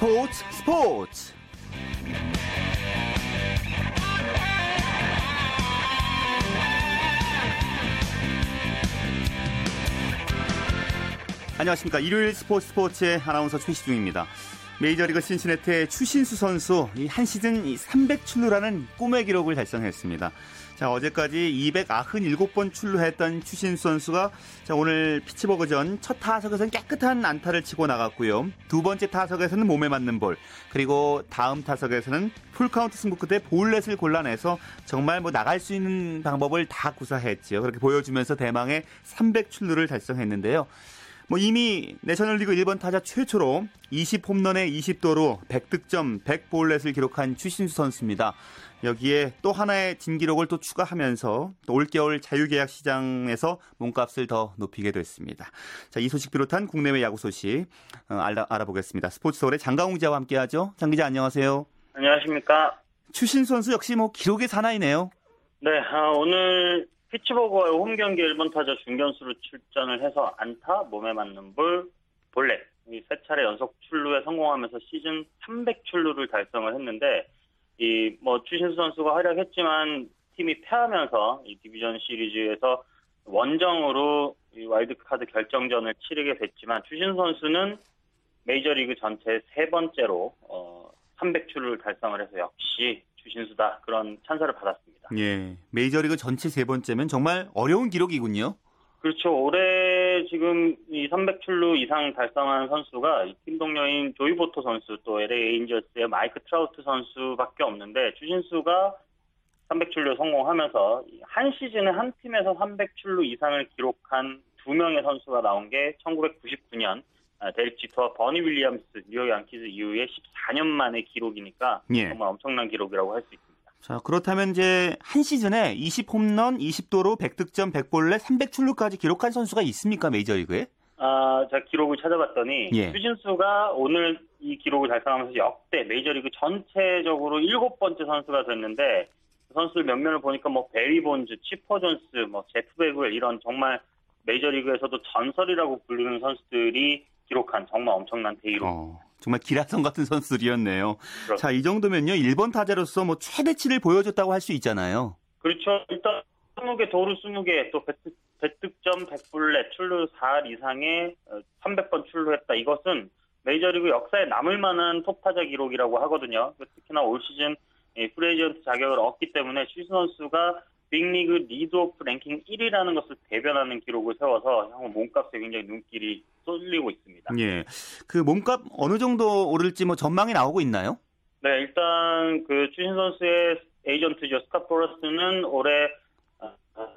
스포츠 스포츠. 안녕하십니까. 일요일 스포츠 스포츠의 아나운서 최시중입니다. 메이저리그 신시내트의 추신수 선수 한 시즌 300출루라는 꿈의 기록을 달성했습니다. 자, 어제까지 297번 출루했던 추신수 선수가 자, 오늘 피치버그전 첫 타석에서는 깨끗한 안타를 치고 나갔고요. 두 번째 타석에서는 몸에 맞는 볼, 그리고 다음 타석에서는 풀카운트 승부 끝에 볼넷을 골라내서 정말 뭐 나갈 수 있는 방법을 다 구사했지요. 그렇게 보여주면서 대망의 300 출루를 달성했는데요. 뭐 이미 내셔널리그 1번 타자 최초로 20홈런에 20도루 100득점 100볼넷을 기록한 추신수 선수입니다. 여기에 또 하나의 진기록을 또 추가하면서 또 올겨울 자유계약 시장에서 몸값을 더 높이게 됐습니다. 자, 이 소식 비롯한 국내외 야구 소식 어, 알아, 알아보겠습니다. 스포츠 서울의 장강웅 기자와 함께하죠. 장 기자 안녕하세요. 안녕하십니까. 추신수 선수 역시 뭐 기록의 사나이네요. 네, 아, 오늘 피츠버그와의 홈 경기 1번 타자 중견수로 출전을 해서 안타, 몸에 맞는 볼, 볼넷 이세 차례 연속 출루에 성공하면서 시즌 300 출루를 달성을 했는데 이 뭐 추신수 선수가 활약했지만 팀이 패하면서 이 디비전 시리즈에서 원정으로 이 와일드카드 결정전을 치르게 됐지만 추신수 선수는 메이저리그 전체 세 번째로 어 300출루를 달성을 해서 역시 추신수다 그런 찬사를 받았습니다. 예, 메이저리그 전체 세 번째면 정말 어려운 기록이군요. 그렇죠. 올해 지금 이 300출루 이상 달성한 선수가 팀 동료인 조이 보토 선수 또 LA 에인절스의 마이크 트라우트 선수밖에 없는데 추신수가 300출루 성공하면서 한 시즌에 한 팀에서 300출루 이상을 기록한 두 명의 선수가 나온 게 1999년 아, 데릭 지터와 버니 윌리엄스 뉴욕 양키즈 이후에 14년 만의 기록이니까 예. 정말 엄청난 기록이라고 할 수 있습니다. 자, 그렇다면 이제 한 시즌에 20홈런, 20도로 100득점, 100볼넷, 300출루까지 기록한 선수가 있습니까, 메이저리그에? 아, 제가 기록을 찾아봤더니 예. 추진수가 오늘 이 기록을 달성하면서 역대 메이저리그 전체적으로 일곱 번째 선수가 됐는데 그 선수들 몇몇을 보니까 뭐 배리 본즈, 치퍼 존스, 뭐 제프 배그웰 이런 정말 메이저리그에서도 전설이라고 부르는 선수들이 기록한 정말 엄청난 대기록. 어, 정말 기라성 같은 선수들이었네요. 그렇습니다. 자, 이 정도면요, 1번 타자로서 뭐 최대치를 보여줬다고 할 수 있잖아요. 그렇죠. 일단 20개, 도루 20개, 또 100득점, 100볼넷, 출루 4할 이상의 300번 출루했다. 이것은 메이저리그 역사에 남을 만한 톱 타자 기록이라고 하거든요. 특히나 올 시즌 프리에이전트 자격을 얻기 때문에 추 선수가 빅리그 리드 오프 랭킹 1위라는 것을 대변하는 기록을 세워서 향후 몸값에 굉장히 눈길이 쏠리고 있습니다. 예. 그 몸값 어느 정도 오를지 뭐 전망이 나오고 있나요? 네, 일단 그 추신수 선수의 에이전트죠. 스캇 보라스는 올해 아, 아,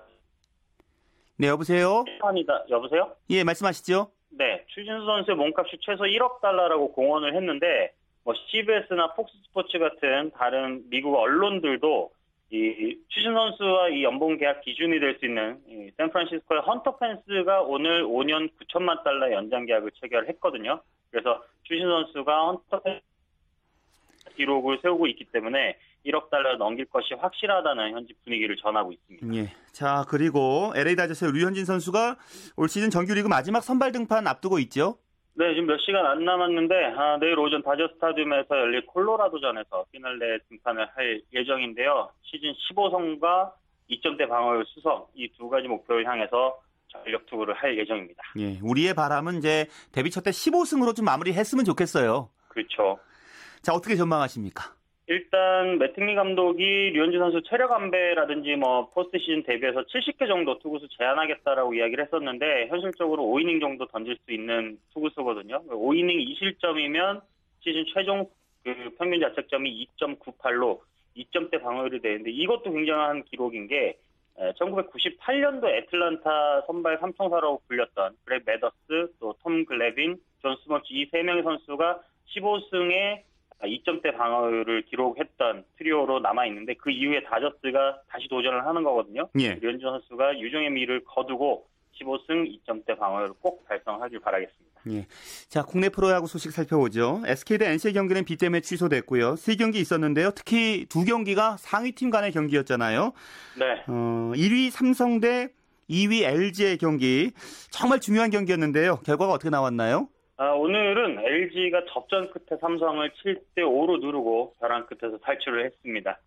네, 여보세요? 아니다. 여보세요? 예, 말씀하시죠? 네, 추신수 선수의 몸값이 최소 1억 달러라고 공언을 했는데 뭐 CBS나 폭스스포츠 같은 다른 미국 언론들도 이 추신 선수와 이 연봉 계약 기준이 될 수 있는 이 샌프란시스코의 헌터 펜스가 오늘 5년 9천만 달러 연장 계약을 체결했거든요. 그래서 추신 선수가 헌터 펜스 기록을 세우고 있기 때문에 1억 달러 넘길 것이 확실하다는 현지 분위기를 전하고 있습니다. 예. 자, 그리고 LA 다저스의 류현진 선수가 올 시즌 정규리그 마지막 선발 등판 앞두고 있죠? 네, 지금 몇 시간 안 남았는데 아, 내일 오전 다저 스타디움에서 열릴 콜로라도전에서 피날레 등판을 할 예정인데요. 시즌 15승과 2점대 방어율 수성 이 두 가지 목표를 향해서 전력 투구를 할 예정입니다. 예. 우리의 바람은 이제 데뷔 첫해 15승으로 좀 마무리했으면 좋겠어요. 그렇죠. 자, 어떻게 전망하십니까? 일단 매팅리 감독이 류현진 선수 체력 안배라든지 뭐 포스트 시즌 대비해서 70개 정도 투구수 제한하겠다라고 이야기를 했었는데 현실적으로 5이닝 정도 던질 수 있는 투구수거든요. 5이닝 2실점이면 시즌 최종 그 평균 자책점이 2.98로 2점대 방어율이 되는데 이것도 굉장한 기록인 게 1998년도 애틀란타 선발 삼총사라고 불렸던 그렉 매덕스 또 톰 글레빈, 존 스몰츠 이 세 명의 선수가 15승에 2점대 방어율을 기록했던 트리오로 남아 있는데 그 이후에 다저스가 다시 도전을 하는 거거든요. 예. 류현진 선수가 유종의 미를 거두고 15승 2점대 방어율을 꼭 달성하길 바라겠습니다. 예. 자, 국내 프로야구 소식 살펴보죠. SK 대 NC 경기는 비 때문에 취소됐고요. 세 경기 있었는데요. 특히 두 경기가 상위팀 간의 경기였잖아요. 네. 어, 1위 삼성 대 2위 LG의 경기 정말 중요한 경기였는데요. 결과가 어떻게 나왔나요? 아, 아, 오늘은 LG가 접전 끝에 삼성을 7대 5로 누르고 벼랑 끝에서 탈출을 했습니다.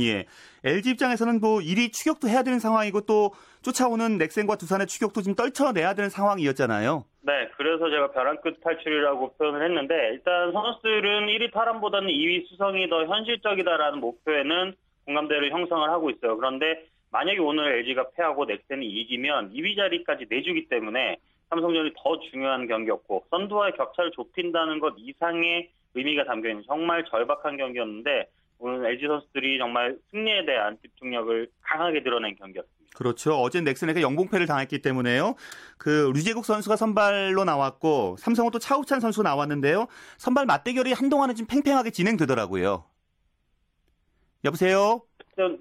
예. LG 입장에서는 뭐 일이 추격도 해야 되는 상황이고 또 쫓아오는 넥센과 두산의 추격도 좀 떨쳐내야 되는 상황이었잖아요. 네, 그래서 제가 벼랑 끝 탈출이라고 표현을 했는데 일단 선수들은 1위 탈환보다는 2위 수성이 더 현실적이다라는 목표에는 공감대를 형성을 하고 있어요. 그런데 만약에 오늘 LG가 패하고 넥센이 이기면 2위 자리까지 내주기 때문에 삼성전이 더 중요한 경기였고 선두와의 격차를 좁힌다는 것 이상의 의미가 담겨 있는 정말 절박한 경기였는데 오늘 LG 선수들이 정말 승리에 대한 집중력을 강하게 드러낸 경기였습니다. 그렇죠. 어제 넥슨에게 영봉패를 당했기 때문에요. 그 류재국 선수가 선발로 나왔고 삼성은 또 차우찬 선수 나왔는데요. 선발 맞대결이 한동안은 좀 팽팽하게 진행되더라고요. 여보세요?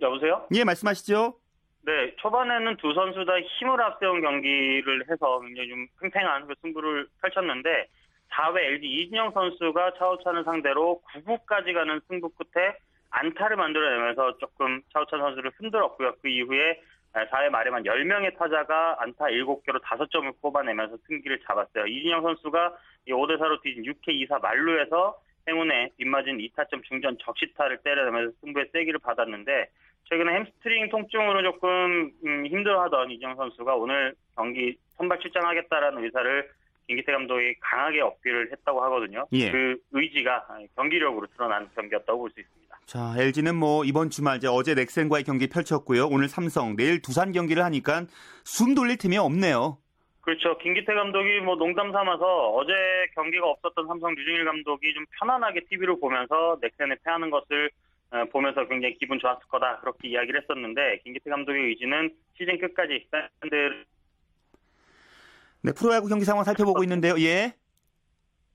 여보세요? 예, 말씀하시죠. 네, 초반에는 두 선수 다 힘을 앞세운 경기를 해서 굉장히 좀 팽팽한 그 승부를 펼쳤는데 4회 LG 이진영 선수가 차우찬을 상대로 9구까지 가는 승부 끝에 안타를 만들어내면서 조금 차우찬 선수를 흔들었고요. 그 이후에 4회 말에만 10명의 타자가 안타 7개로 5점을 뽑아내면서 승기를 잡았어요. 이진영 선수가 5대4로 뒤진 6회 2사 만루에서 행운의 빗맞은 2타점 중전 적시타를 때려내면서 승부의 쐐기를 박았는데 최근에 햄스트링 통증으로 조금 음, 힘들어하던 이진영 선수가 오늘 경기 선발 출장하겠다라는 의사를 김기태 감독이 강하게 어필을 했다고 하거든요. 예. 그 의지가 경기력으로 드러난 경기였다고 볼 수 있습니다. 자, LG는 뭐 이번 주말 이제 어제 넥센과의 경기 펼쳤고요. 오늘 삼성, 내일 두산 경기를 하니까 숨 돌릴 틈이 없네요. 그렇죠. 김기태 감독이 뭐 농담 삼아서 어제 경기가 없었던 삼성 류중일 감독이 좀 편안하게 TV로 보면서 넥센에 패하는 것을 어, 보면서 굉장히 기분 좋았을 거다 그렇게 이야기를 했었는데 김기태 감독의 의지는 시즌 끝까지 팬들 네, 프로야구 경기 상황 살펴보고 있는데요. 예.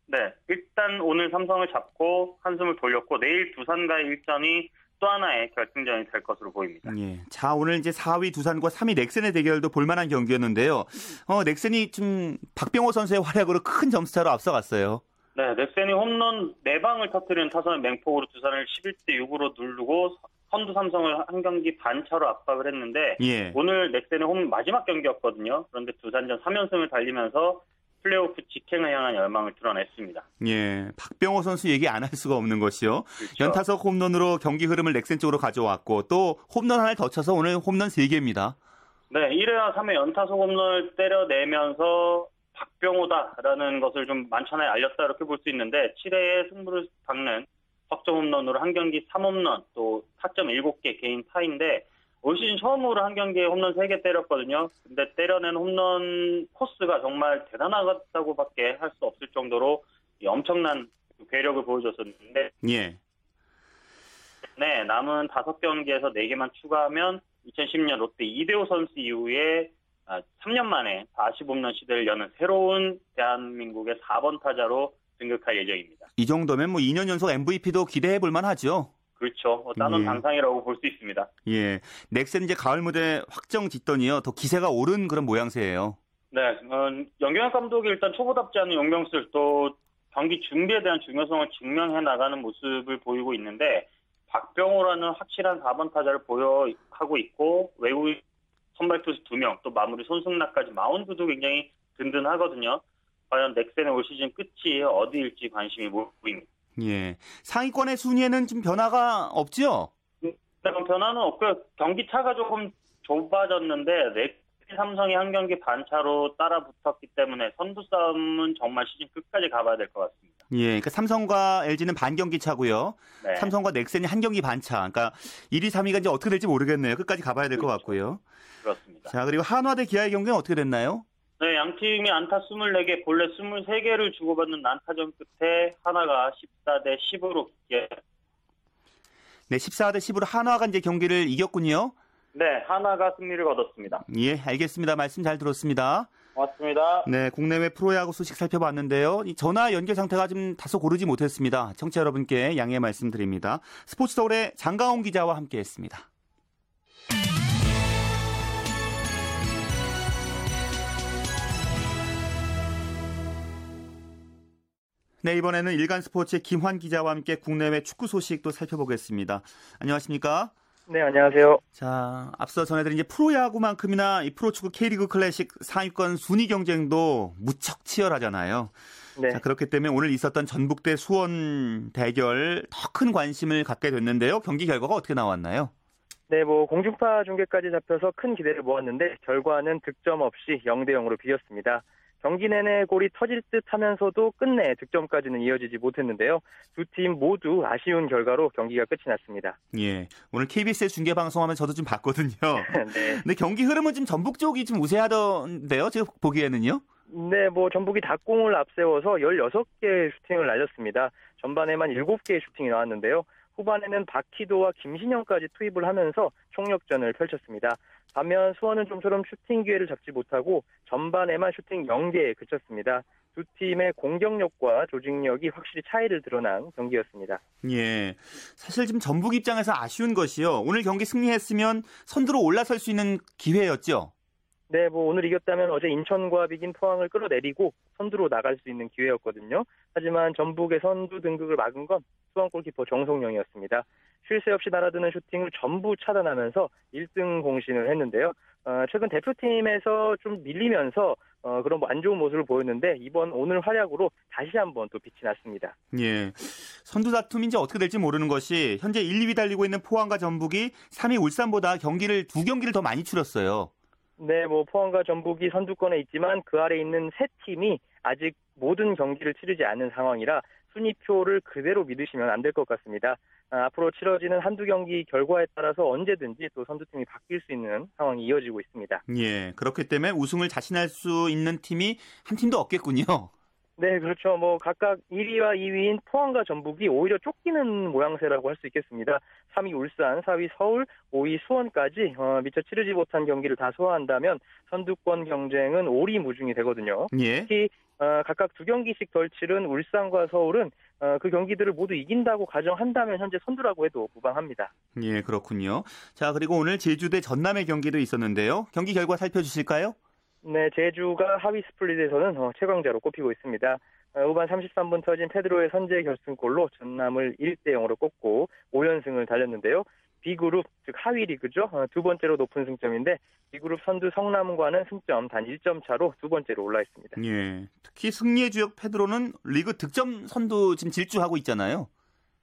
네, 일단 오늘 삼성을 잡고 한숨을 돌렸고 내일 두산과의 일전이 또 하나의 결승전이 될 것으로 보입니다. 예. 자, 오늘 이제 4위 두산과 3위 넥센의 대결도 볼만한 경기였는데요. 어, 넥센이 좀 박병호 선수의 활약으로 큰 점수차로 앞서갔어요. 네, 넥센이 홈런 4방을 터뜨리는 타선의 맹폭으로 두산을 11대 6으로 누르고 선두 삼성을 한 경기 반차로 압박을 했는데 예. 오늘 넥센의 홈 마지막 경기였거든요. 그런데 두산전 3연승을 달리면서 플레이오프 직행을 향한 열망을 드러냈습니다. 예. 박병호 선수 얘기 안 할 수가 없는 것이요. 그렇죠. 연타석 홈런으로 경기 흐름을 넥센 쪽으로 가져왔고 또 홈런 하나를 더 쳐서 오늘 홈런 3개입니다. 네, 1회와 3회 연타석 홈런을 때려내면서 박병호다라는 것을 좀 만천하에 알렸다 이렇게 볼 수 있는데 7회에 승부를 박는 석점 홈런으로 한 경기 3홈런 또 타점 7개 개인 타인데 올 시즌 처음으로 한 경기에 홈런 3개 때렸거든요. 근데 때려낸 홈런 코스가 정말 대단하다고밖에 할 수 없을 정도로 이 엄청난 괴력을 보여줬었는데 예. 네, 남은 5경기에서 4개만 추가하면 2010년 롯데 이대호 선수 이후에 3년 만에 40홈런 시대를 여는 새로운 대한민국의 4번 타자로 등극할 예정입니다. 이 정도면 뭐 2년 연속 MVP도 기대해 볼 만하죠. 그렇죠. 뭐 따놓은 예. 당상이라고 볼 수 있습니다. 예. 넥센 이제 가을 무대 확정 짓더니요. 더 기세가 오른 그런 모양새예요. 네, 어, 연경현 감독이 일단 초보답지 않은 용병술 또 경기 준비에 대한 중요성을 증명해 나가는 모습을 보이고 있는데 박병호라는 확실한 4번 타자를 보여하고 있고 외국 선발 투수 2명 또 마무리 손승락까지 마운드도 굉장히 든든하거든요. 과연 넥센의 올 시즌 끝이 어디일지 관심이 보입니다. 예. 상위권의 순위에는 좀 변화가 없죠? 그런 변화는 없고요. 경기 차가 조금 좁아졌는데 넥 삼성이 한 경기 반차로 따라 붙었기 때문에 선두 싸움은 정말 시즌 끝까지 가봐야 될 것 같습니다. 예. 그러니까 삼성과 LG는 반 경기 차고요. 네. 삼성과 넥센이 한 경기 반 차. 그러니까 1위, 3위가 이제 어떻게 될지 모르겠네요. 끝까지 가봐야 될것 같고요. 그렇습니다. 자, 그리고 한화 대 기아의 경기는 어떻게 됐나요? 네, 양 팀이 안타 24개, 본래 23개를 주고받는 난타전 끝에 하나가 14대 10으로 네, 14대 10으로 한화가 이제 경기를 이겼군요. 네, 하나가 승리를 거뒀습니다. 예, 알겠습니다. 말씀 잘 들었습니다. 고맙습니다. 네, 국내외 프로야구 소식 살펴봤는데요. 이 전화 연결 상태가 좀 다소 고르지 못했습니다. 청취자 여러분께 양해 말씀드립니다. 스포츠 서울의 장가온 기자와 함께했습니다. 네, 이번에는 일간 스포츠의 김환 기자와 함께 국내외 축구 소식도 살펴보겠습니다. 안녕하십니까? 네, 안녕하세요. 자, 앞서 전해드린 이제 프로야구만큼이나 이 프로축구 K리그 클래식 상위권 순위 경쟁도 무척 치열하잖아요. 네. 자, 그렇기 때문에 오늘 있었던 전북대 수원 대결 더 큰 관심을 갖게 됐는데요. 경기 결과가 어떻게 나왔나요? 네, 뭐 공중파 중계까지 잡혀서 큰 기대를 모았는데 결과는 득점 없이 0대 0으로 비겼습니다. 경기 내내 골이 터질 듯 하면서도 끝내 득점까지는 이어지지 못했는데요. 두 팀 모두 아쉬운 결과로 경기가 끝이 났습니다. 예. 오늘 KBS 중계 방송하면 저도 좀 봤거든요. 네. 근데 경기 흐름은 좀 전북 쪽이 좀 우세하던데요. 제가 보기에는요. 네, 뭐 전북이 닭공을 앞세워서 16개 슈팅을 날렸습니다. 전반에만 7개의 슈팅이 나왔는데요. 후반에는 박희도와 김신영까지 투입을 하면서 총력전을 펼쳤습니다. 반면 수원은 좀처럼 슈팅 기회를 잡지 못하고 전반에만 슈팅 0개에 그쳤습니다. 두 팀의 공격력과 조직력이 확실히 차이를 드러난 경기였습니다. 예. 사실 지금 전북 입장에서 아쉬운 것이요. 오늘 경기 승리했으면 선두로 올라설 수 있는 기회였죠. 네, 뭐 오늘 이겼다면 어제 인천과 비긴 포항을 끌어내리고 선두로 나갈 수 있는 기회였거든요. 하지만 전북의 선두 등극을 막은 건 수원 골키퍼 정성영이었습니다. 쉴 새 없이 날아드는 슈팅을 전부 차단하면서 1등 공신을 했는데요. 어, 최근 대표팀에서 좀 밀리면서 어, 그런 뭐 안 좋은 모습을 보였는데 이번 오늘 활약으로 다시 한번 또 빛이 났습니다. 예. 선두 이제 어떻게 될지 모르는 것이 현재 1, 2위 달리고 있는 포항과 전북이 3위 울산보다 경기를 두 경기를 더 많이 치렀어요. 네, 뭐 포항과 전북이 선두권에 있지만 그 아래 있는 세 팀이 아직 모든 경기를 치르지 않은 상황이라 순위표를 그대로 믿으시면 안 될 것 같습니다. 아, 앞으로 치러지는 한두 경기 결과에 따라서 언제든지 또 선두팀이 바뀔 수 있는 상황이 이어지고 있습니다. 예, 그렇기 때문에 우승을 자신할 수 있는 팀이 한 팀도 없겠군요. 네, 그렇죠. 뭐 각각 1위와 2위인 포항과 전북이 오히려 쫓기는 모양새라고 할 수 있겠습니다. 3위 울산, 4위 서울, 5위 수원까지 어, 미처 치르지 못한 경기를 다 소화한다면 선두권 경쟁은 오리무중이 되거든요. 예. 특히 어, 각각 두 경기씩 덜 치른 울산과 서울은 어, 그 경기들을 모두 이긴다고 가정한다면 현재 선두라고 해도 무방합니다. 예, 그렇군요. 자, 그리고 오늘 제주 대 전남의 경기도 있었는데요. 경기 결과 살펴주실까요? 네, 제주가 하위 스플릿에서는 어, 최강자로 꼽히고 있습니다. 어, 후반 33분 터진 페드로의 선제 결승골로 전남을 1대 0으로 꺾고 5연승을 달렸는데요. B그룹, 즉 하위 리그죠. 어, 두 번째로 높은 승점인데 B그룹 선두 성남과는 승점 단 1점 차로 두 번째로 올라 있습니다. 예. 특히 승리의 주역 페드로는 리그 득점 선두 지금 질주하고 있잖아요.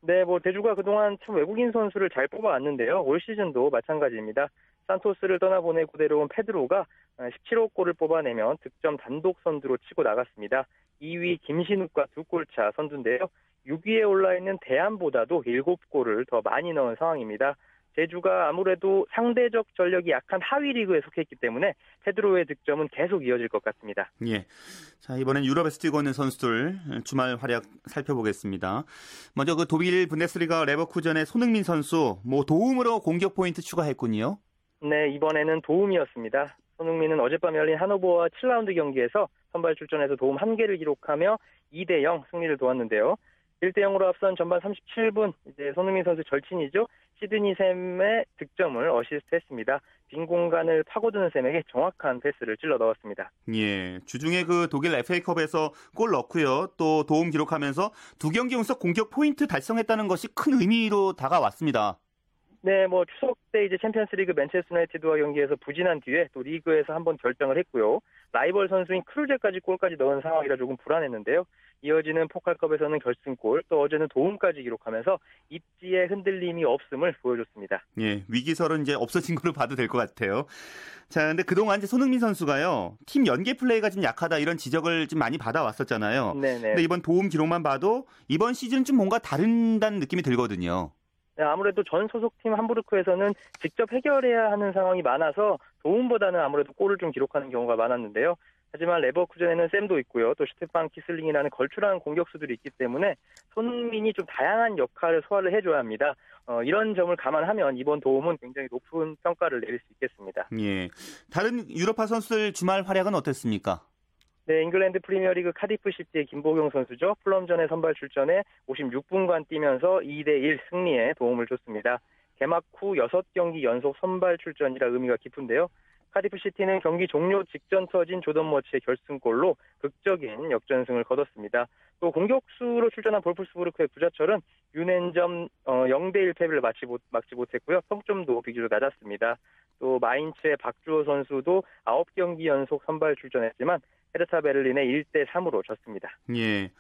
네, 뭐 대주가 그동안 참 외국인 선수를 잘 뽑아왔는데요. 올 시즌도 마찬가지입니다. 산토스를 떠나보내고 데려온 페드로가 17호 어, 골을 뽑아내면 득점 단독 선두로 치고 나갔습니다. 2위 김신욱과 두 골차 선두인데요. 6위에 올라 있는 대안보다도 7골을 더 많이 넣은 상황입니다. 제주가 아무래도 상대적 전력이 약한 하위 리그에 속했기 때문에 페드로의 득점은 계속 이어질 것 같습니다. 예. 자, 이번엔 유럽에서 뛰고 있는 선수들 주말 활약 살펴보겠습니다. 먼저 그 독일 분데스리가 레버쿠전의 손흥민 선수 뭐 도움으로 공격 포인트 추가했군요. 네, 이번에는 도움이었습니다. 손흥민은 어젯밤 열린 하노버와 7라운드 경기에서 선발 출전해서 도움 1개를 기록하며 2대 0 승리를 도왔는데요. 1대 0으로 앞선 전반 37분 이제 손흥민 선수 절친이죠. 시드니 샘의 득점을 어시스트했습니다. 빈 공간을 파고드는 샘에게 정확한 패스를 찔러 넣었습니다. 예, 주중에 그 독일 FA컵에서 골 넣고요. 또 도움 기록하면서 두 경기 연속 공격 포인트 달성했다는 것이 큰 의미로 다가왔습니다. 네, 뭐 추석 때 이제 챔피언스리그 맨체스터 유나이티드와 경기에서 부진한 뒤에 또 리그에서 한번 결장을 했고요. 라이벌 선수인 크루제까지 골까지 넣은 상황이라 조금 불안했는데요. 이어지는 포칼컵에서는 결승골, 또 어제는 도움까지 기록하면서 입지에 흔들림이 없음을 보여줬습니다. 예, 위기설은 이제 없어진 걸로 봐도 될 것 같아요. 자, 근데 그동안 이제 손흥민 선수가요, 팀 연계 플레이가 좀 약하다 이런 지적을 좀 많이 받아왔었잖아요. 네네. 근데 이번 도움 기록만 봐도 이번 시즌은 좀 뭔가 다른다는 느낌이 들거든요. 네, 아무래도 전 소속팀 함부르크에서는 직접 해결해야 하는 상황이 많아서 도움보다는 아무래도 골을 좀 기록하는 경우가 많았는데요. 하지만 레버쿠젠에는 샘도 있고요. 또 슈테판 키슬링이라는 걸출한 공격수들이 있기 때문에 손흥민이 좀 다양한 역할을 소화를 해줘야 합니다. 어, 이런 점을 감안하면 이번 도움은 굉장히 높은 평가를 내릴 수 있겠습니다. 예. 다른 유럽파 선수들 주말 활약은 어땠습니까? 네, 잉글랜드 프리미어리그 카디프 시티의 김보경 선수죠. 풀럼전에 선발 출전해 56분간 뛰면서 2대1 승리에 도움을 줬습니다. 개막 후 6경기 연속 선발 출전이라 의미가 깊은데요. 카디프 시티는 경기 종료 직전 터진 조던 머치의 결승골로 극적인 역전승을 거뒀습니다. 또 공격수로 출전한 볼프스부르크의 부자철은 유넨점 어, 0대1 패배를 막지, 못, 막지 못했고요. 성점도 비교적 낮았습니다. 또 마인츠의 박주호 선수도 9경기 연속 선발 출전했지만 헤르타 베를린에 1대 3으로 졌습니다. 예.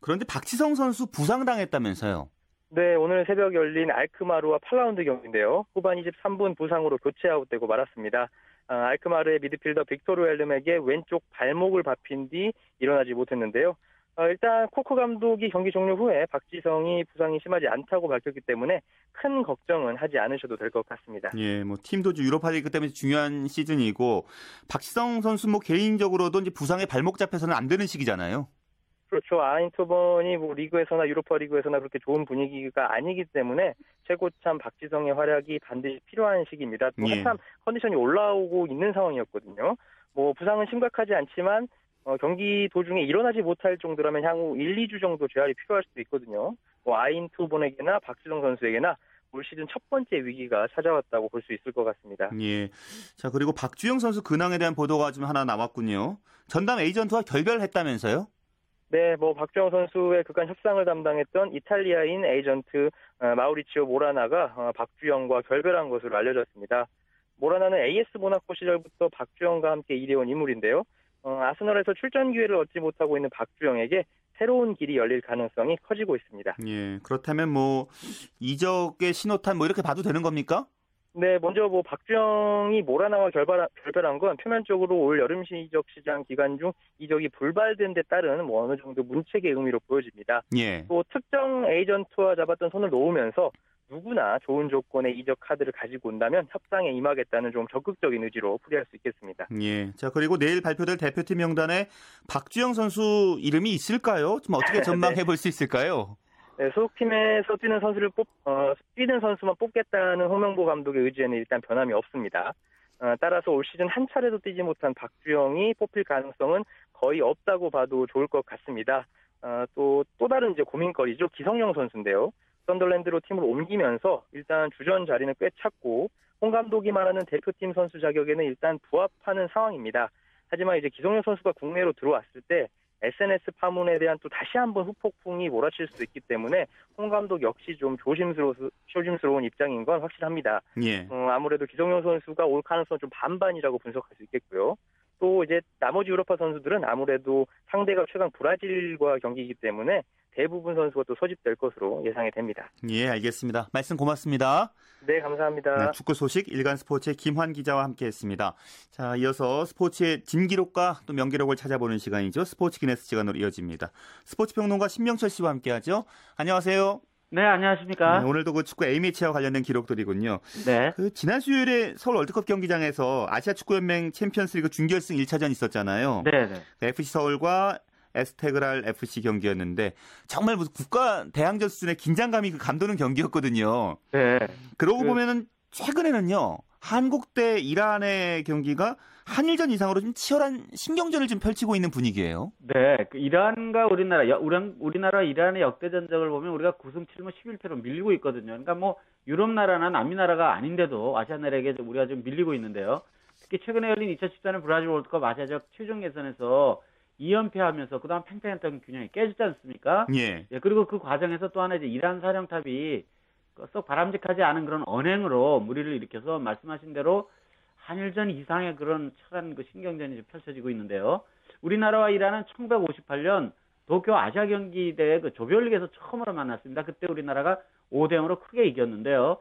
그런데 박지성 선수 부상당했다면서요? 네, 오늘 새벽 열린 알크마르와 8라운드 경기인데요. 후반 23분 부상으로 교체 아웃되고 말았습니다. 아, 알크마르의 미드필더 빅토르 엘름에게 왼쪽 발목을 밟힌 뒤 일어나지 못했는데요. 어, 일단 코크 감독이 경기 종료 후에 박지성이 부상이 심하지 않다고 밝혔기 때문에 큰 걱정은 하지 않으셔도 될 것 같습니다. 예, 뭐 팀도 유로파리그 때문에 중요한 시즌이고 박지성 선수 뭐 개인적으로도 이제 부상에 발목 잡혀서는 안 되는 시기잖아요. 그렇죠. 아인토번이 뭐 리그에서나 유로파 리그에서나 그렇게 좋은 분위기가 아니기 때문에 최고참 박지성의 활약이 반드시 필요한 시기입니다. 또 예. 한참 컨디션이 올라오고 있는 상황이었거든요. 뭐 부상은 심각하지 않지만 어, 경기 도중에 일어나지 못할 정도라면 향후 1, 2주 정도 재활이 필요할 수도 있거든요. 뭐 아인토번에게나 박지성 선수에게나 올 시즌 첫 번째 위기가 찾아왔다고 볼 수 있을 것 같습니다. 예. 자, 그리고 박주영 선수 근황에 대한 보도가 좀 하나 나왔군요. 전담 에이전트와 결별했다면서요? 네, 뭐 박주영 선수의 그간 협상을 담당했던 이탈리아인 에이전트 어, 마우리치오 모라나가 어, 박주영과 결별한 것으로 알려졌습니다. 모라나는 AS 모나코 시절부터 박주영과 함께 일해온 인물인데요. 어, 아스널에서 출전 기회를 얻지 못하고 있는 박주영에게 새로운 길이 열릴 가능성이 커지고 있습니다. 예. 그렇다면 뭐 이적의 신호탄 뭐 이렇게 봐도 되는 겁니까? 네, 먼저 뭐 박주영이 모라나와 결별, 결별한 건 표면적으로 올 여름 시적 시장 기간 중 이적이 불발된 데 따른 뭐 어느 정도 문책의 의미로 보여집니다. 예. 또 특정 에이전트와 잡았던 손을 놓으면서 누구나 좋은 조건의 이적 카드를 가지고 온다면 협상에 임하겠다는 좀 적극적인 의지로 풀이할 수 있겠습니다. 예. 자, 그리고 내일 발표될 대표팀 명단에 박주영 선수 이름이 있을까요? 좀 어떻게 전망해 볼 수 있을까요? 네, 소속팀에서 뛰는 선수를 뽑, 어, 뛰는 선수만 뽑겠다는 홍명보 감독의 의지에는 일단 변함이 없습니다. 어, 따라서 올 시즌 한 차례도 뛰지 못한 박주영이 뽑힐 가능성은 거의 없다고 봐도 좋을 것 같습니다. 어, 또, 또 다른 이제 고민거리죠. 기성용 선수인데요. 썬덜랜드로 팀을 옮기면서 일단 주전 자리는 꽤 찼고 홍 감독이 말하는 대표팀 선수 자격에는 일단 부합하는 상황입니다. 하지만 이제 기성용 선수가 국내로 들어왔을 때 SNS 파문에 대한 또 다시 한번 후폭풍이 몰아칠 수도 있기 때문에 홍 감독 역시 좀 조심스러운 입장인 건 확실합니다. 예. 어, 아무래도 기성용 선수가 올 가능성 좀 반반이라고 분석할 수 있겠고요. 또 이제 나머지 유로파 선수들은 아무래도 상대가 최강 브라질과 경기이기 때문에 대부분 선수가 또 소집될 것으로 예상이 됩니다. 예, 알겠습니다. 말씀 고맙습니다. 네, 감사합니다. 네, 축구 소식 일간 스포츠의 김환 기자와 함께했습니다. 자, 이어서 스포츠의 진기록과 또 명기록을 찾아보는 시간이죠. 스포츠 기네스 시간으로 이어집니다. 스포츠 평론가 신명철 씨와 함께하죠. 안녕하세요. 네, 안녕하십니까. 네, 오늘도 그 축구 A매치와 관련된 기록들이군요. 네. 그 지난 수요일에 서울 월드컵 경기장에서 아시아 축구연맹 챔피언스리그 준결승 1차전 있었잖아요. 네, 네. FC 서울과 에스테그랄 FC 경기였는데 정말 무슨 국가 대항전 수준의 긴장감이 그 감도는 경기였거든요. 네. 그러고 그- 보면은 최근에는요 한국 대 이란의 경기가 한일전 이상으로 좀 치열한 신경전을 좀 펼치고 있는 분위기예요. 네. 그 이란과 우리나라, 여- 우리, 우리나라 이란의 역대 전적을 보면 우리가 9승 7무 11패로 밀리고 있거든요. 그러니까 뭐 유럽 나라나 남미 나라가 아닌데도 아시아 나라에게 좀 우리가 좀 밀리고 있는데요. 특히 최근에 열린 2014년 브라질 월드컵 아시아적 최종 예선에서 2연패하면서 그다음 팽팽했던 균형이 깨졌지 않습니까? 예. 예, 그리고 그 과정에서 또 하나 이제 이란 사령탑이 그썩 바람직하지 않은 그런 언행으로 무리를 일으켜서 말씀하신 대로 한일전 이상의 그런 철한 그 신경전이 좀 펼쳐지고 있는데요. 우리나라와 이란은 1958년 도쿄 아시아 경기 대회 그 조별리그에서 처음으로 만났습니다. 그때 우리나라가 5대 0으로 크게 이겼는데요.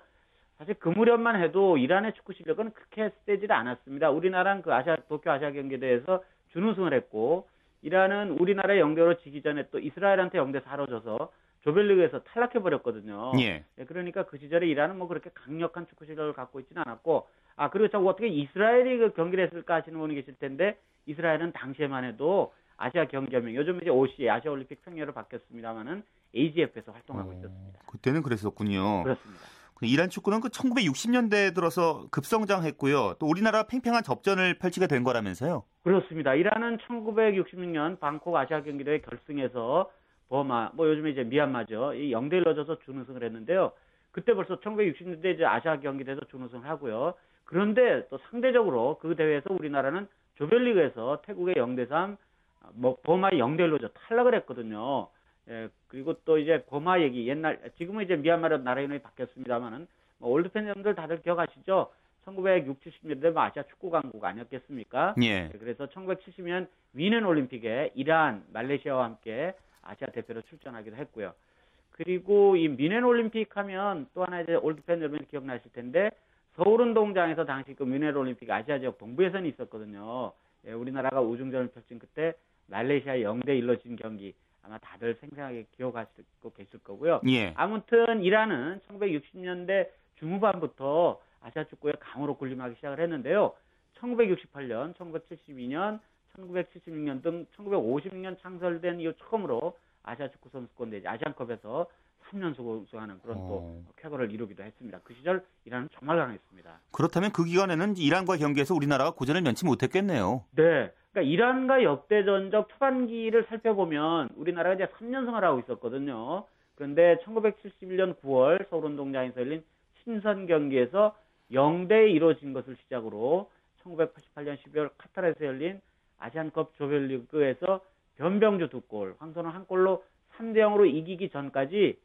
사실 그 무렵만 해도 이란의 축구 실력은 그렇게 세지를 않았습니다. 우리나라는 그 아시아 도쿄 아시아 경기 대회에서 준우승을 했고 이란은 우리나라의 0대5로 지기 전에 또 이스라엘한테 0대 4로 져서 조별리그에서 탈락해 버렸거든요. 예. 예, 그러니까 그 시절에 이란은 뭐 그렇게 강력한 축구 실력을 갖고 있지는 않았고, 아, 그리고 저 어떻게 이스라엘이 그 경기를 했을까 하시는 분이 계실 텐데, 이스라엘은 당시에만 해도 아시아 경기연맹, 요즘 이제 OC, 아시아 올림픽 평야로 바뀌었습니다만은 AGF에서 활동하고 있었습니다. 그때는 그랬었군요. 그렇습니다. 그 이란 축구는 그 1960년대에 들어서 급성장했고요. 또 우리나라 팽팽한 접전을 펼치게 된 거라면서요. 그렇습니다. 이란은 1966년 방콕 아시아 경기대회 결승에서 버마, 뭐 요즘에 이제 미얀마죠. 이 0대 1로 져서 준우승을 했는데요. 그때 벌써 1960년대 이제 아시아 경기대회에서 준우승을 하고요. 그런데 또 상대적으로 그 대회에서 우리나라는 조별리그에서 태국의 0대 3, 뭐 버마에 0대 1로 져 탈락을 했거든요. 예, 그리고 또 이제 버마 얘기 옛날 지금은 이제 미얀마로 나라 이름이 바뀌었습니다만은 뭐 올드팬 여러분들 다들 기억하시죠? 1960, 70년대 뭐 아시아 축구 강국 아니었겠습니까? 예. 네, 그래서 1970년 위넨 올림픽에 이란, 말레이시아와 함께 아시아 대표로 출전하기도 했고요. 그리고 이 뮌헨 올림픽 하면 또 하나 이제 올드팬 여러분 기억나실 텐데 서울 운동장에서 당시 그 뮌헨 올림픽 아시아 지역 동부 예선이 있었거든요. 예, 우리나라가 우중전을 펼친 그때 말레이시아 0대 1로 진 경기 아마 다들 생생하게 기억하시고 계실 거고요. 예. 아무튼 이란은 1960년대 중후반부터 아시아 축구에 강으로 군림하기 시작을 했는데요. 1968년, 1972년, 1976년 등 1956년 창설된 이후 처음으로 아시아 축구 선수권 대회 아시안컵에서 3연속 우승하는 그런 또 어. 쾌거를 이루기도 했습니다. 그 시절 이란은 정말 강했습니다. 그렇다면 그 기간에는 이란과 경기에서 우리나라가 고전을 면치 못했겠네요. 네. 그러니까 이란과 역대전적 초반기를 살펴보면 우리나라가 이제 3연승을 하고 있었거든요. 그런데 1971년 9월 서울운동장에서 열린 친선 경기에서 0대 2로 것을 시작으로 1988년 12월 카타르에서 열린 아시안컵 조별리그에서 변병주 두 골, 황선우 한 골로 3대 0으로 이기기 전까지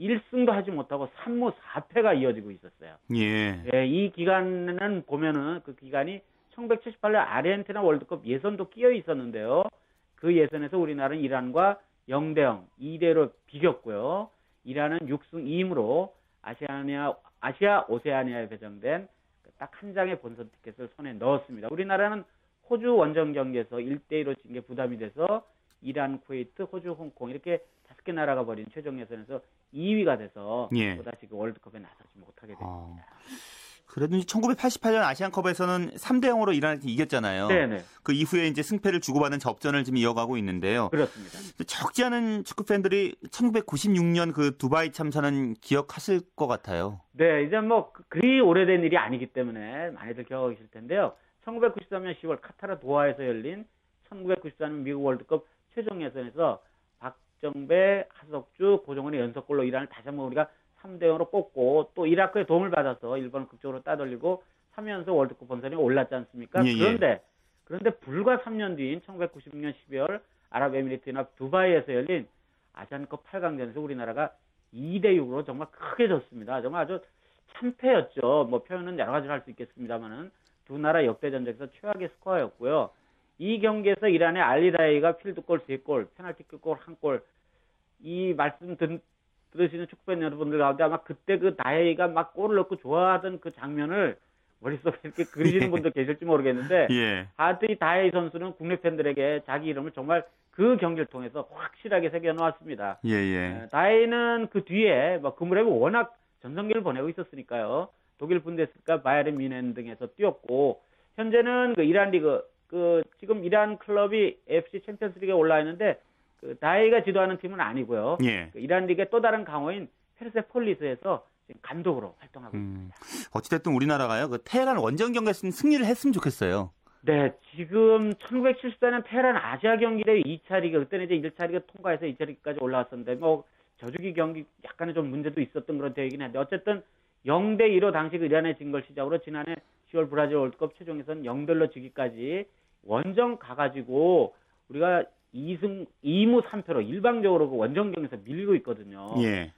1승도 하지 못하고 3무 4패가 이어지고 있었어요. 예. 예, 이 기간은 보면은 그 기간이 1978년 아르헨티나 월드컵 예선도 끼어 있었는데요. 그 예선에서 우리나라는 이란과 0대 0, 2대 1로 비겼고요. 이란은 6승 2임으로 아시아니아 아시아 오세아니아에 배정된 딱 한 장의 본선 티켓을 손에 넣었습니다. 우리나라는 호주 원정 경기에서 1대 1로 진 게 부담이 돼서 이란, 쿠웨이트, 호주, 홍콩 이렇게 다섯 개 나라가 벌인 최종 예선에서 2위가 돼서 예. 또다시 그 월드컵에 나서지 못하게 됐습니다. 어. 그래도 이제 1988년 아시안컵에서는 3대 0으로 이란한테 이겼잖아요. 네네. 그 이후에 이제 승패를 주고받는 접전을 지금 이어가고 있는데요. 그렇습니다. 적지 않은 축구 팬들이 1996년 그 두바이 참사는 기억하실 것 같아요. 네, 이제 뭐 그- 그리 오래된 일이 아니기 때문에 많이들 기억하실 텐데요. 1993년 10월 카타르 도하에서 열린 1994년 미국 월드컵 최종 예선에서 박정배, 하석주, 고종원의 연속골로 이란을 다시 한번 우리가 3대 0으로 뽑고 또 이라크의 도움을 받아서 일본을 극적으로 따돌리고 3연속 월드컵 본선에 올랐지 않습니까? 예, 예. 그런데 그런데 불과 3년 뒤인 1996년 12월 아랍에미리트연합 두바이에서 열린 아시안컵 8강전에서 우리나라가 2대 6으로 정말 크게 졌습니다. 정말 아주 참패였죠. 뭐 표현은 여러 가지로 할 수 있겠습니다만은 두 나라 역대 전적에서 최악의 스코어였고요. 이 경기에서 이란의 알리다이가 필드골 3골, 페널티킥골 1골. 이 말씀 들, 들으시는 축구팬 여러분들 가운데 아마 그때 그 다이가 막 골을 넣고 좋아하던 그 장면을 머릿속에 이렇게 그리시는 분들 계실지 모르겠는데 예. 하여튼 이 다이 선수는 국내 팬들에게 자기 이름을 정말 그 경기를 통해서 확실하게 새겨놓았습니다. 예, 예. 에, 다이는 그 뒤에 뭐 그무렵에 워낙 전성기를 보내고 있었으니까요. 독일 분데스가 바이에른 뮌헨 등에서 뛰었고 현재는 그 이란 리그 그 지금 이란 클럽이 AFC 챔피언스리그에 올라 있는데 그 다에이가 지도하는 팀은 아니고요. 예. 그 이란 리그의 또 다른 강호인 페르세폴리스에서 지금 감독으로 활동하고 음, 있습니다. 어찌됐든 우리나라가요, 그 테헤란 원정 경기에서 승리를 했으면 좋겠어요. 네, 지금 1974년 테헤란 아시아 경기대 2차 리그 그때는 이제 1차 리그 통과해서 2차 리그까지 올라왔었는데 뭐 저주기 경기 약간의 좀 문제도 있었던 그런 대회이긴 한데 어쨌든 0대 2로 당시 그 이란에 진걸 시작으로 지난해 10월 브라질 월드컵 최종에선 0대 1로 지기까지 원정 가가지고 우리가 2승 2무 3패로 일방적으로 그 원정 경기에서 밀리고 있거든요. 예.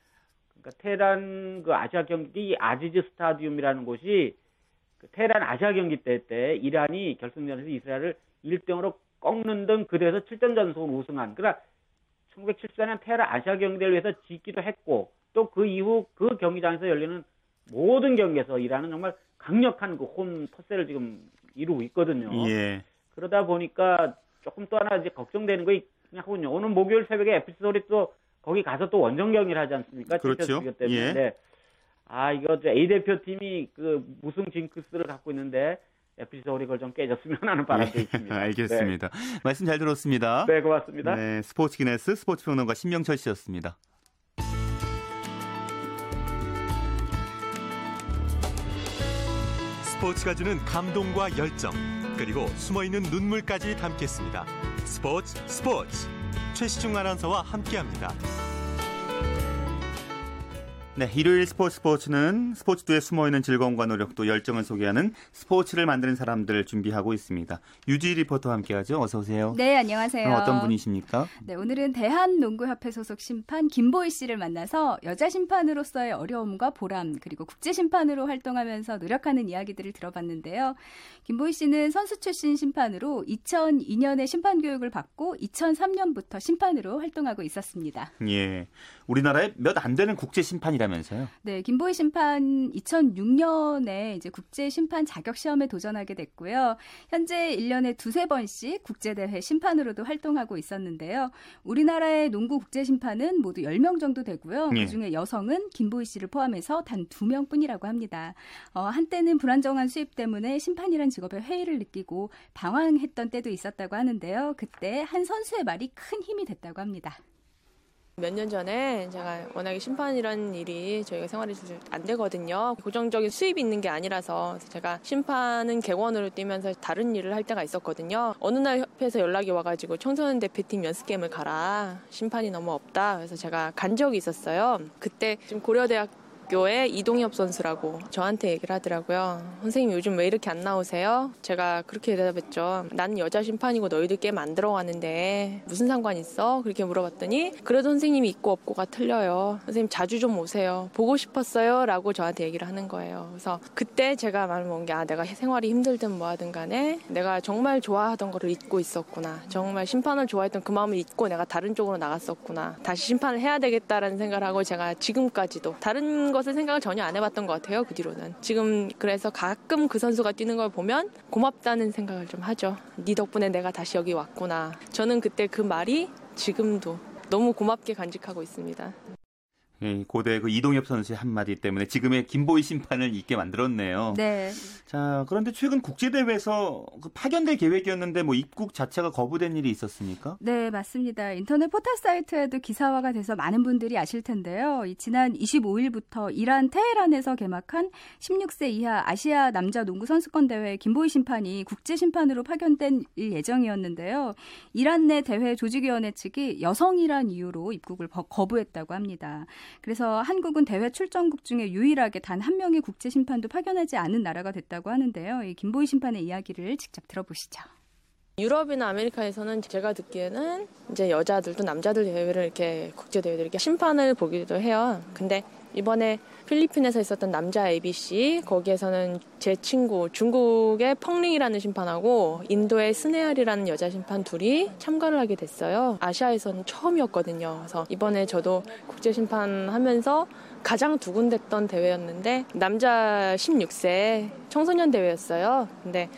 그러니까 테헤란 그 아시아 경기 이 아지즈 스타디움이라는 곳이 그 테헤란 아시아 경기 때 때 이란이 결승전에서 이스라엘을 1등으로 꺾는 등 그대에서 7전 전속으로 우승한 그러나 1974년 테헤란 아시아 경기를 위해서 짓기도 했고 또 그 이후 그 경기장에서 열리는 모든 경기에서 이란은 정말 강력한 그 홈 터세를 지금 이루고 있거든요. 예. 그러다 보니까 조금 또 하나 이제 걱정되는 거 있냐군요. 오늘 목요일 새벽에 FC 서울이 또 거기 가서 또 원정 경기를 하지 않습니까? 그렇죠. 때문에. 예. 네. 아 이거 저 A 대표팀이 그 무승 징크스를 갖고 있는데 FC 서울이 그걸 좀 깨졌으면 하는 바람도 있습니다. 예, 알겠습니다. 말씀 잘 들었습니다. 네, 네, 고맙습니다. 네, 스포츠 기네스 스포츠 평론가 신명철 씨였습니다. 스포츠가 주는 감동과 열정 그리고 숨어있는 눈물까지 담겠습니다. 스포츠 스포츠 최시중 아나운서와 함께합니다. 네, 일요일 스포츠 스포츠는 스포츠도에 숨어있는 즐거움과 노력 또 열정을 소개하는 스포츠를 만드는 사람들을 준비하고 있습니다. 유지 리포터와 함께하죠. 어서 오세요. 네, 안녕하세요. 어떤 분이십니까? 네, 오늘은 대한농구협회 소속 심판 김보희 씨를 만나서 여자 심판으로서의 어려움과 보람 그리고 국제 심판으로 활동하면서 노력하는 이야기들을 들어봤는데요. 김보희 씨는 선수 출신 심판으로 2002년에 심판 교육을 받고 2003년부터 심판으로 활동하고 있었습니다. 예. 우리나라에 몇 안 되는 국제 심판이라 면서요? 네, 김보희 심판 2006년에 이제 국제 심판 자격 시험에 도전하게 됐고요. 현재 1년에 두세 번씩 국제 대회 심판으로도 활동하고 있었는데요. 우리나라의 농구 국제 심판은 모두 10명 정도 되고요. 예. 그중에 여성은 김보희 씨를 포함해서 단 2명뿐이라고 합니다. 어, 한때는 불안정한 수입 때문에 심판이란 직업에 회의를 느끼고 방황했던 때도 있었다고 하는데요. 그때 한 선수의 말이 큰 힘이 됐다고 합니다. 몇 년 전에 제가 워낙에 심판이라는 일이 저희가 생활이 잘안 되거든요. 고정적인 수입이 있는 게 아니라서 제가 심판은 객원으로 뛰면서 다른 일을 할 때가 있었거든요. 어느 날 협회에서 연락이 와가지고 청소년 대표팀 연습 게임을 가라. 심판이 너무 없다. 그래서 제가 간 적이 있었어요. 그때 지금 고려대학 교의 이동엽 선수라고 저한테 얘기를 하더라고요. 선생님 요즘 왜 이렇게 안 나오세요? 제가 그렇게 대답했죠. 나는 여자 심판이고 너희들 게임 안 들어가는데 무슨 상관 있어? 그렇게 물어봤더니 그래도 선생님이 있고 없고가 틀려요. 선생님 자주 좀 오세요. 보고 싶었어요. 라고 저한테 얘기를 하는 거예요. 그래서 그때 제가 마음을 먹은 게 아, 내가 생활이 힘들든 뭐하든 간에 내가 정말 좋아하던 거를 잊고 있었구나. 정말 심판을 좋아했던 그 마음을 잊고 내가 다른 쪽으로 나갔었구나. 다시 심판을 해야 되겠다라는 생각을 하고 제가 지금까지도 다른 것을 생각을 전혀 안 해봤던 것 같아요. 그 뒤로는. 지금 그래서 가끔 그 선수가 뛰는 걸 보면 고맙다는 생각을 좀 하죠. 네 덕분에 내가 다시 여기 왔구나. 저는 그때 그 말이 지금도 너무 고맙게 간직하고 있습니다. 예, 고대 그 이동엽 선수의 한마디 때문에 지금의 김보희 심판을 있게 만들었네요. 네. 자, 그런데 최근 국제대회에서 그 파견될 계획이었는데 뭐 입국 자체가 거부된 일이 있었습니까? 네, 맞습니다. 인터넷 포털 사이트에도 기사화가 돼서 많은 분들이 아실 텐데요. 이 지난 25일부터 이란 테헤란에서 개막한 16세 이하 아시아 남자 농구 선수권 대회 김보희 심판이 국제 심판으로 파견된 예정이었는데요. 이란 내 대회 조직위원회 측이 여성이란 이유로 입국을 거- 거부했다고 합니다. 그래서 한국은 대회 출전국 중에 유일하게 단 한 명의 국제 심판도 파견하지 않은 나라가 됐다고 하는데요. 이 김보희 심판의 이야기를 직접 들어보시죠. 유럽이나 아메리카에서는 제가 듣기에는 이제 여자들도 남자들 대회를 이렇게 국제 대회들 이렇게 심판을 보기도 해요. 근데 이번에 필리핀에서 있었던 남자 ABC 거기에서는 제 친구 중국의 펑링이라는 심판하고 인도의 스네알이라는 여자 심판 둘이 참가를 하게 됐어요. 아시아에서는 처음이었거든요. 그래서 이번에 저도 국제 심판 하면서 가장 두근댔던 대회였는데 남자 16세 청소년 대회였어요. 근데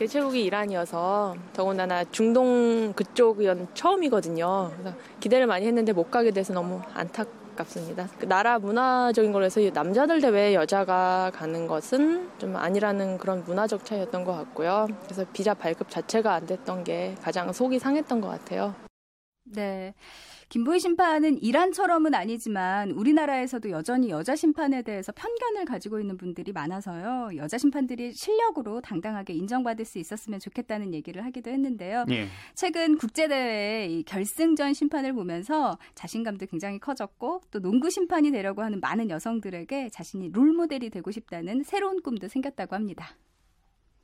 개최국이 이란이어서 더군다나 중동 그쪽이었 처음이거든요. 그래서 기대를 많이 했는데 못 가게 돼서 너무 안타깝습니다. 그 나라 문화적인 걸로 해서 남자들 대회에 여자가 가는 것은 좀 아니라는 그런 문화적 차이였던 것 같고요. 그래서 비자 발급 자체가 안 됐던 게 가장 속이 상했던 것 같아요. 네. 김보희 심판은 이란처럼은 아니지만 우리나라에서도 여전히 여자 심판에 대해서 편견을 가지고 있는 분들이 많아서요. 여자 심판들이 실력으로 당당하게 인정받을 수 있었으면 좋겠다는 얘기를 하기도 했는데요. 예. 최근 국제대회 이 결승전 심판을 보면서 자신감도 굉장히 커졌고 또 농구 심판이 되려고 하는 많은 여성들에게 자신이 롤모델이 되고 싶다는 새로운 꿈도 생겼다고 합니다.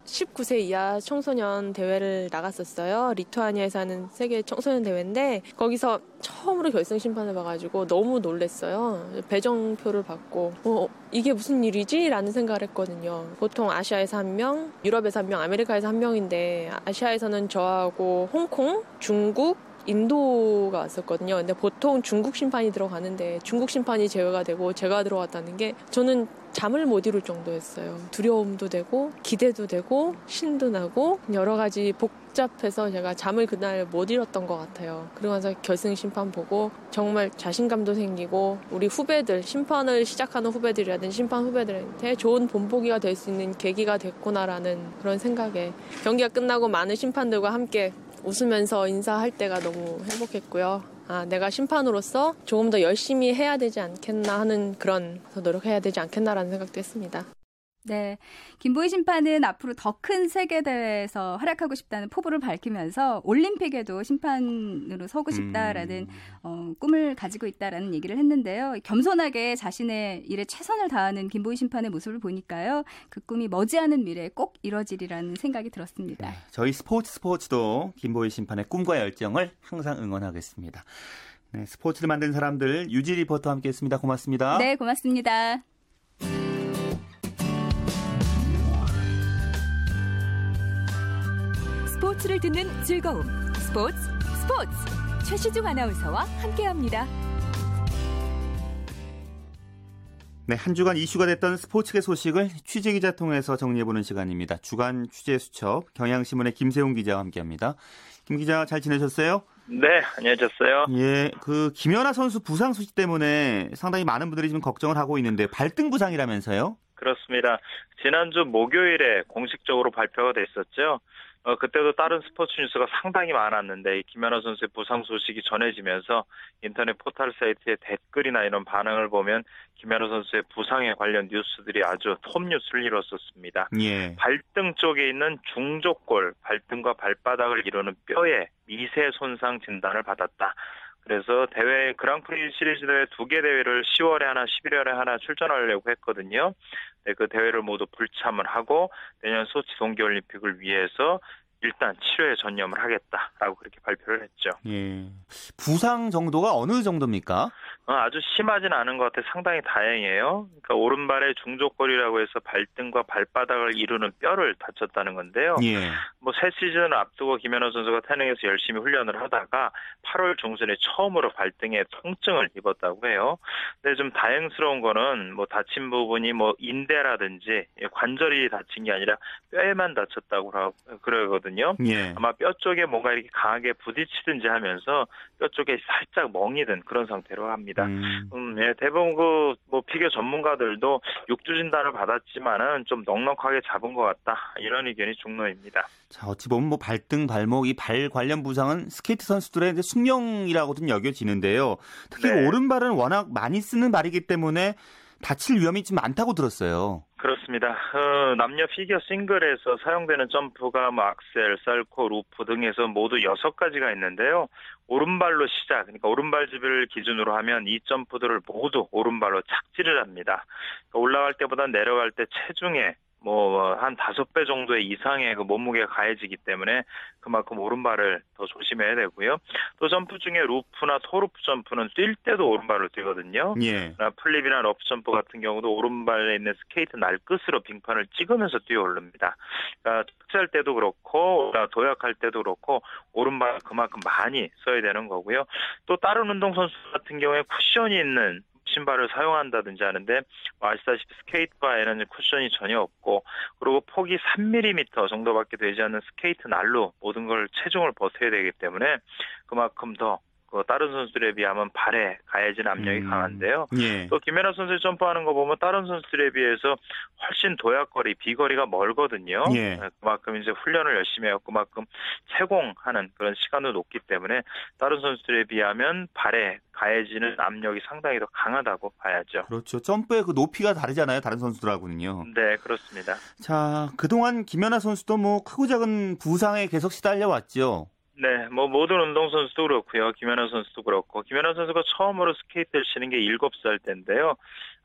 19세 이하 청소년 대회를 나갔었어요. 리투아니아에서 하는 세계 청소년 대회인데 거기서 처음으로 결승 심판을 봐가지고 너무 놀랬어요. 배정표를 받고 어, 이게 무슨 일이지? 라는 생각을 했거든요. 보통 아시아에서 한 명, 유럽에서 한 명, 아메리카에서 한 명인데 아시아에서는 저하고 홍콩, 중국, 인도가 왔었거든요. 근데 보통 중국 심판이 들어가는데 중국 심판이 제외가 되고 제가 들어갔다는 게 저는 잠을 못 이룰 정도였어요. 두려움도 되고 기대도 되고 신도 나고 여러 가지 복잡해서 제가 잠을 그날 못 잃었던 것 같아요. 그러고 나서 결승 심판 보고 정말 자신감도 생기고 우리 후배들 심판을 시작하는 후배들이라든지 심판 후배들한테 좋은 본보기가 될 수 있는 계기가 됐구나라는 그런 생각에 경기가 끝나고 많은 심판들과 함께 웃으면서 인사할 때가 너무 행복했고요. 아, 내가 심판으로서 조금 더 열심히 해야 되지 않겠나 하는 그런 더 노력해야 되지 않겠나라는 생각도 했습니다. 네. 김보희 심판은 앞으로 더 큰 세계 대회에서 활약하고 싶다는 포부를 밝히면서 올림픽에도 심판으로 서고 싶다라는 음. 어, 꿈을 가지고 있다라는 얘기를 했는데요. 겸손하게 자신의 일에 최선을 다하는 김보희 심판의 모습을 보니까요. 그 꿈이 머지않은 미래에 꼭 이뤄지리라는 생각이 들었습니다. 네, 저희 스포츠 스포츠도 김보희 심판의 꿈과 열정을 항상 응원하겠습니다. 네, 스포츠를 만든 사람들 유지 리포터와 함께했습니다. 고맙습니다. 네, 고맙습니다. 스포츠를 듣는 즐거움. 스포츠, 스포츠. 최시중 아나운서와 함께합니다. 네, 한 주간 이슈가 됐던 스포츠계 소식을 취재 기자 통해서 정리해보는 시간입니다. 주간 취재 수첩 경향신문의 김세용 기자와 함께합니다. 김 기자 잘 지내셨어요? 네, 안녕하셨어요. 예, 그 김연아 선수 부상 소식 때문에 상당히 많은 분들이 지금 걱정을 하고 있는데 발등 부상이라면서요? 그렇습니다. 지난주 목요일에 공식적으로 발표가 됐었죠. 어, 그때도 다른 스포츠 뉴스가 상당히 많았는데 이 김연아 선수의 부상 소식이 전해지면서 인터넷 포털 사이트의 댓글이나 이런 반응을 보면 김연아 선수의 부상에 관련 뉴스들이 아주 톱 뉴스를 이뤘었습니다. 예. 발등 쪽에 있는 중족골, 발등과 발바닥을 이루는 뼈에 미세 손상 진단을 받았다. 그래서 대회 그랑프리 시리즈 대회 두 개 대회를 10월에 하나, 11월에 하나 출전하려고 했거든요. 네, 그 대회를 모두 불참을 하고 내년 소치 동계올림픽을 위해서 일단 치료에 전념을 하겠다라고 그렇게 발표를 했죠. 예. 부상 정도가 어느 정도입니까? 어, 아주 심하진 않은 것 같아 상당히 다행이에요. 그러니까 오른발의 중족골이라고 해서 발등과 발바닥을 이루는 뼈를 다쳤다는 건데요. 예. 뭐새 시즌을 앞두고 김연아 선수가 태능에서 열심히 훈련을 하다가 8월 중순에 처음으로 발등에 통증을 입었다고 해요. 근데 좀 다행스러운 거는 뭐 다친 부분이 뭐 인대라든지 관절이 다친 게 아니라 뼈에만 다쳤다고 그러거든요. 예. 아마 뼈 쪽에 뭔가 이렇게 강하게 부딪히든지 하면서 뼈 쪽에 살짝 멍이 든 그런 상태로 합니다. 음. 음, 예, 대부분 그, 뭐, 피겨 전문가들도 육주 진단을 받았지만은 좀 넉넉하게 잡은 것 같다. 이런 의견이 중론입니다. 자, 어찌 보면 뭐 발등, 발목, 이 발 관련 부상은 스케이트 선수들의 이제 숙명이라고도 여겨지는데요. 특히 네. 오른발은 워낙 많이 쓰는 발이기 때문에 다칠 위험이 좀 많다고 들었어요. 그렇습니다. 어, 남녀 피겨 싱글에서 사용되는 점프가 뭐 axel, salchow, loop 등에서 모두 여섯 가지가 있는데요. 오른발로 시작, 그러니까 오른발잡이를 기준으로 하면 이 점프들을 모두 오른발로 착지를 합니다. 그러니까 올라갈 때보다 내려갈 때 체중에 뭐 한 다섯 배 정도의 이상의 그 몸무게가 가해지기 때문에 그만큼 오른발을 더 조심해야 되고요. 또 점프 중에 loop나 toe loop 점프는 뛸 때도 오른발로 뛰거든요. 예. 나 flip이나 lutz 점프 같은 경우도 오른발에 있는 스케이트 날 끝으로 빙판을 찍으면서 뛰어 오릅니다. 그러니까 착지할 때도 그렇고 도약할 때도 그렇고 오른발 그만큼 많이 써야 되는 거고요. 또 다른 운동 선수 같은 경우에 쿠션이 있는 신발을 사용한다든지 하는데 뭐 아시다시피 스케이트화에는 쿠션이 전혀 없고 그리고 폭이 3mm 정도밖에 되지 않는 스케이트 날로 모든 걸 체중을 버텨야 되기 때문에 그만큼 더 그 다른 선수들에 비하면 발에 가해진 압력이 음. 강한데요. 예. 또 김연아 선수 점프하는 거 보면 다른 선수들에 비해서 훨씬 도약거리, 비거리가 멀거든요. 예. 그만큼 이제 훈련을 열심히 해요. 그만큼 체공하는 그런 시간도 높기 때문에 다른 선수들에 비하면 발에 가해지는 압력이 상당히 더 강하다고 봐야죠. 그렇죠. 점프의 그 높이가 다르잖아요. 다른 선수들하고는요. 네, 그렇습니다. 자, 그동안 김연아 선수도 뭐 크고 작은 부상에 계속 시달려 왔죠. 네, 뭐 모든 운동 선수도 그렇고요. 김연아 선수도 그렇고 김연아 선수가 처음으로 스케이트를 치는 게 7살 때인데요.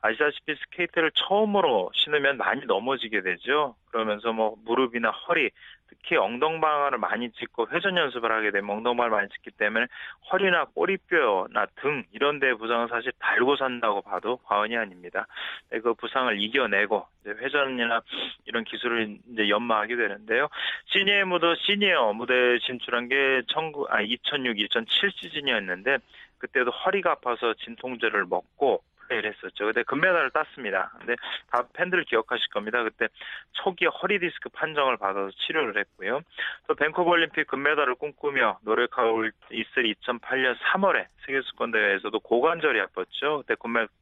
아시다시피 스케이트를 처음으로 신으면 많이 넘어지게 되죠. 그러면서 뭐 무릎이나 허리, 특히 엉덩방아를 많이 짚고 회전 연습을 하게 되면 엉덩방아를 많이 짚기 때문에 허리나 꼬리뼈나 등 이런 데 부상은 사실 달고 산다고 봐도 과언이 아닙니다. 네, 그 부상을 이겨내고 이제 회전이나 이런 기술을 이제 연마하게 되는데요. 시니어 무드 시니어 무대에 진출한 게 19, 아, 2006, 2007 시즌이었는데 그때도 허리가 아파서 진통제를 먹고 플레이를 했었죠. 근데 금메달을 땄습니다. 근데 다 팬들 기억하실 겁니다. 그때 초기에 허리 디스크 판정을 받아서 치료를 했고요. 또 밴쿠버 올림픽 금메달을 꿈꾸며 노력하고 있을 2008년 3월에 세계수권 대회에서도 고관절이 아팠죠. 그때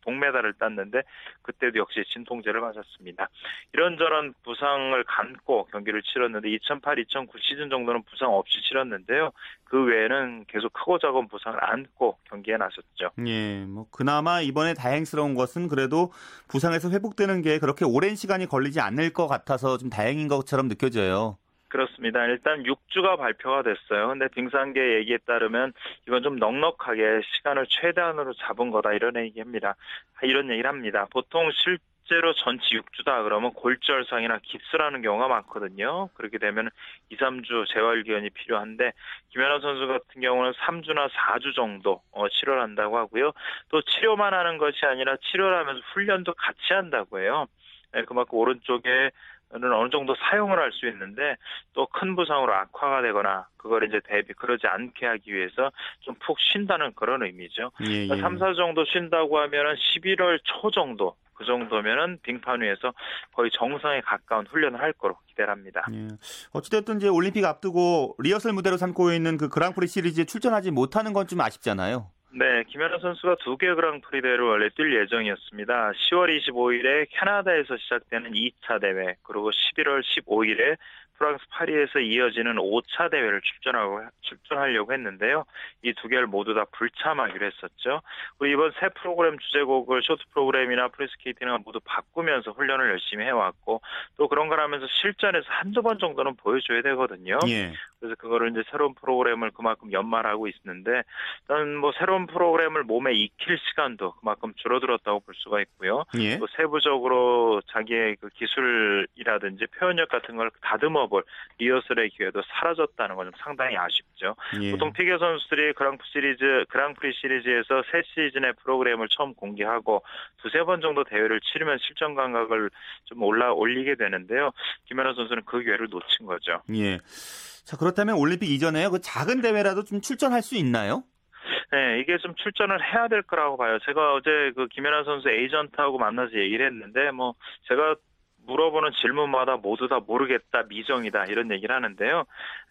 동메달을 땄는데 그때도 역시 진통제를 맞았습니다. 이런저런 부상을 감고 경기를 치렀는데 2008-2009 시즌 정도는 부상 없이 치렀는데요. 그 외에는 계속 크고 작은 부상을 안고 경기에 나섰죠. 예, 뭐 그나마 이번에 다행 스러운 것은 그래도 부상에서 회복되는 게 그렇게 오랜 시간이 걸리지 않을 것 같아서 좀 다행인 것처럼 느껴져요. 그렇습니다. 일단 6주가 발표가 됐어요. 근데 빙상계 얘기에 따르면 이건 좀 넉넉하게 시간을 최대한으로 잡은 거다 이런 얘기합니다. 이런 얘기를 합니다. 보통 실 실제로 전치 6주다 그러면 골절상이나 깁스라는 경우가 많거든요. 그렇게 되면 2, 3주 재활 기간이 필요한데 김연아 선수 같은 경우는 3주나 4주 정도 어, 치료를 한다고 하고요. 또 치료만 하는 것이 아니라 치료를 하면서 훈련도 같이 한다고 해요. 네, 그만큼 오른쪽에 는 어느 정도 사용을 할 수 있는데 또 큰 부상으로 악화가 되거나 그걸 이제 대비 그러지 않게 하기 위해서 좀 푹 쉰다는 그런 의미죠. 예, 예. 3, 4주 정도 쉰다고 하면은 11월 초 정도 그 정도면은 빙판 위에서 거의 정상에 가까운 훈련을 할 거로 기대를 합니다. 예. 어찌됐든 이제 올림픽 앞두고 리허설 무대로 삼고 있는 그 그랑프리 시리즈에 출전하지 못하는 건 좀 아쉽잖아요. 네, 김연아 선수가 두개 그랑프리 대회를 원래 뛸 예정이었습니다. 10월 25일에 캐나다에서 시작되는 2차 대회, 그리고 11월 15일에 프랑스 파리에서 이어지는 5차 대회를 출전하고 출전하려고 했는데요. 이 두 개를 모두 다 불참하기로 했었죠. 그리고 이번 새 프로그램 주제곡을 쇼트 프로그램이나 프리스케이팅을 모두 바꾸면서 훈련을 열심히 해왔고 또 그런 걸 하면서 실전에서 한두 번 정도는 보여줘야 되거든요. 예. 그래서 그거를 이제 새로운 프로그램을 그만큼 연마하고 있는데 일단 뭐 새로운 프로그램을 몸에 익힐 시간도 그만큼 줄어들었다고 볼 수가 있고요. 예. 또 세부적으로 자기의 그 기술이라든지 표현력 같은 걸 다듬어 볼 리허설의 기회도 사라졌다는 건 좀 상당히 아쉽죠. 예. 보통 피겨 선수들이 그랑프 시리즈 그랑프리 시리즈에서 새 시즌의 프로그램을 처음 공개하고 두세 번 정도 대회를 치르면 실전 감각을 좀 올라 올리게 되는데요. 김연아 선수는 그 기회를 놓친 거죠. 예. 자 그렇다면 올림픽 이전에 그 작은 대회라도 좀 출전할 수 있나요? 네, 이게 좀 출전을 해야 될 거라고 봐요. 제가 어제 그 김연아 선수 에이전트하고 만나서 얘기를 했는데, 뭐, 제가 물어보는 질문마다 모두 다 모르겠다, 미정이다 이런 얘기를 하는데요.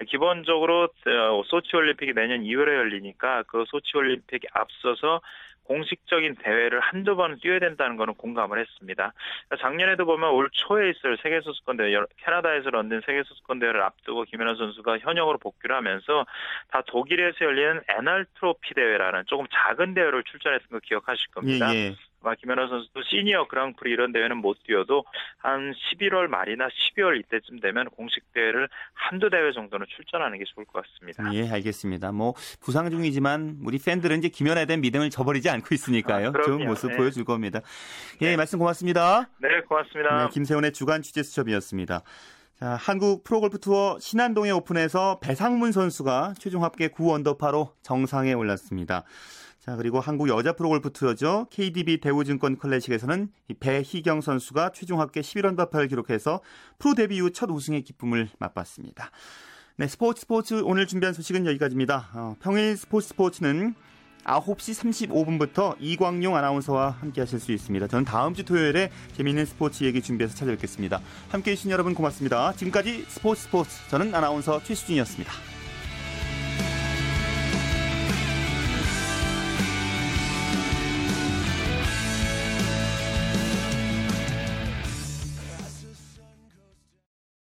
기본적으로 어, 소치 올림픽이 내년 2월에 열리니까 그 소치 올림픽에 앞서서 공식적인 대회를 한두 번 뛰어야 된다는 거는 공감을 했습니다. 작년에도 보면 올 초에 있을 세계선수권대회, 캐나다에서 런던 세계선수권대회를 앞두고 김연아 선수가 현역으로 복귀를 하면서 다 독일에서 열리는 에날 트로피 대회라는 조금 작은 대회를 출전했던 거 기억하실 겁니다. 예, 예. 아마 김연아 선수도 시니어 그랑프리 이런 대회는 못 뛰어도 한 11월 말이나 12월 이때쯤 되면 공식 대회를 한두 대회 정도는 출전하는 게 좋을 것 같습니다. 예, 알겠습니다. 뭐 부상 중이지만 우리 팬들은 이제 김연아에 대한 믿음을 저버리지 않고 있으니까요. 아, 좋은 모습 네. 보여줄 겁니다. 예, 네. 말씀 고맙습니다. 네, 고맙습니다. 네, 김세훈의 주간 취재 수첩이었습니다. 자, 한국 프로골프 투어 신안동에 오픈해서 배상문 선수가 최종 합계 9 언더파로 정상에 올랐습니다. 자, 그리고 한국 여자 프로골프 투어죠. KDB 대우증권 클래식에서는 배희경 선수가 최종 합계 11언더파를 기록해서 프로 데뷔 이후 첫 우승의 기쁨을 맛봤습니다. 네, 스포츠 스포츠 오늘 준비한 소식은 여기까지입니다. 어, 평일 스포츠 스포츠는 9시 35분부터 이광용 아나운서와 함께 하실 수 있습니다. 저는 다음 주 토요일에 재미있는 스포츠 얘기 준비해서 찾아뵙겠습니다. 함께 해주신 여러분 고맙습니다. 지금까지 스포츠 스포츠 저는 아나운서 최수진이었습니다.